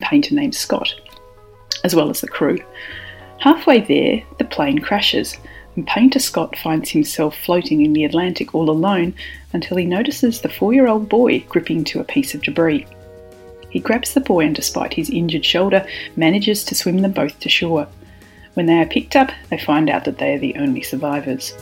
painter named Scott, as well as the crew. Halfway there, the plane crashes, and painter Scott finds himself floating in the Atlantic all alone until he notices the four year old boy gripping to a piece of debris. He grabs the boy and, despite his injured shoulder, manages to swim them both to shore. When they are picked up, they find out that they are the only survivors.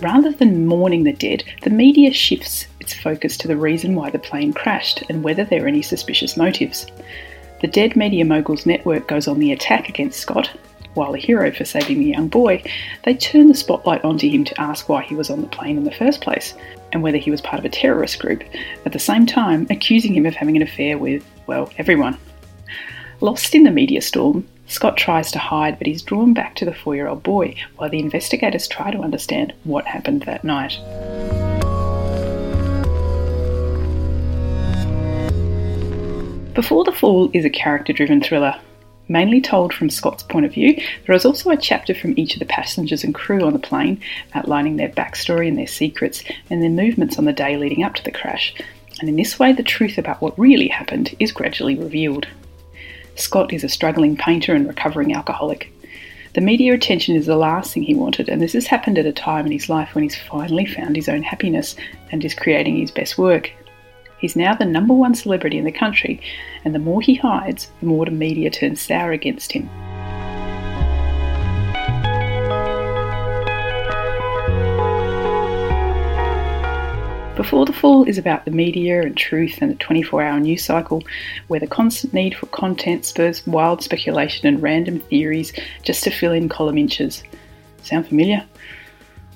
Rather than mourning the dead, the media shifts its focus to the reason why the plane crashed and whether there are any suspicious motives. The Dead Media Moguls Network goes on the attack against Scott. While a hero for saving the young boy, they turn the spotlight onto him to ask why he was on the plane in the first place and whether he was part of a terrorist group, at the same time accusing him of having an affair with, well, everyone. Lost in the media storm, Scott tries to hide, but he's drawn back to the four year old boy while the investigators try to understand what happened that night. Before the Fall is a character driven thriller. Mainly told from Scott's point of view, there is also a chapter from each of the passengers and crew on the plane, outlining their backstory and their secrets and their movements on the day leading up to the crash. And in this way, the truth about what really happened is gradually revealed. Scott is a struggling painter and recovering alcoholic. The media attention is the last thing he wanted, and this has happened at a time in his life when he's finally found his own happiness and is creating his best work. He's now the number one celebrity in the country, and the more he hides, the more the media turns sour against him. Before the Fall is about the media and truth and the 24 hour news cycle, where the constant need for content spurs wild speculation and random theories just to fill in column inches. Sound familiar?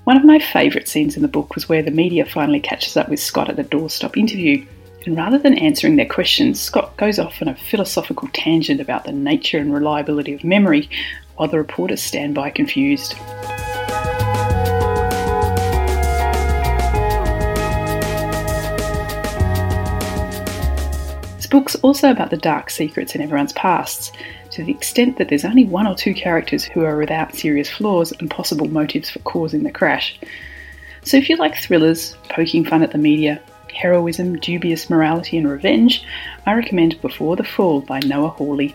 One of my favourite scenes in the book was where the media finally catches up with Scott at a doorstop interview. And rather than answering their questions, Scott goes off on a philosophical tangent about the nature and reliability of memory, while the reporters stand by confused. Book's also about the dark secrets in everyone's pasts, to the extent that there's only one or two characters who are without serious flaws and possible motives for causing the crash. So if you like thrillers, poking fun at the media, heroism, dubious morality, and revenge, I recommend Before the Fall by Noah Hawley.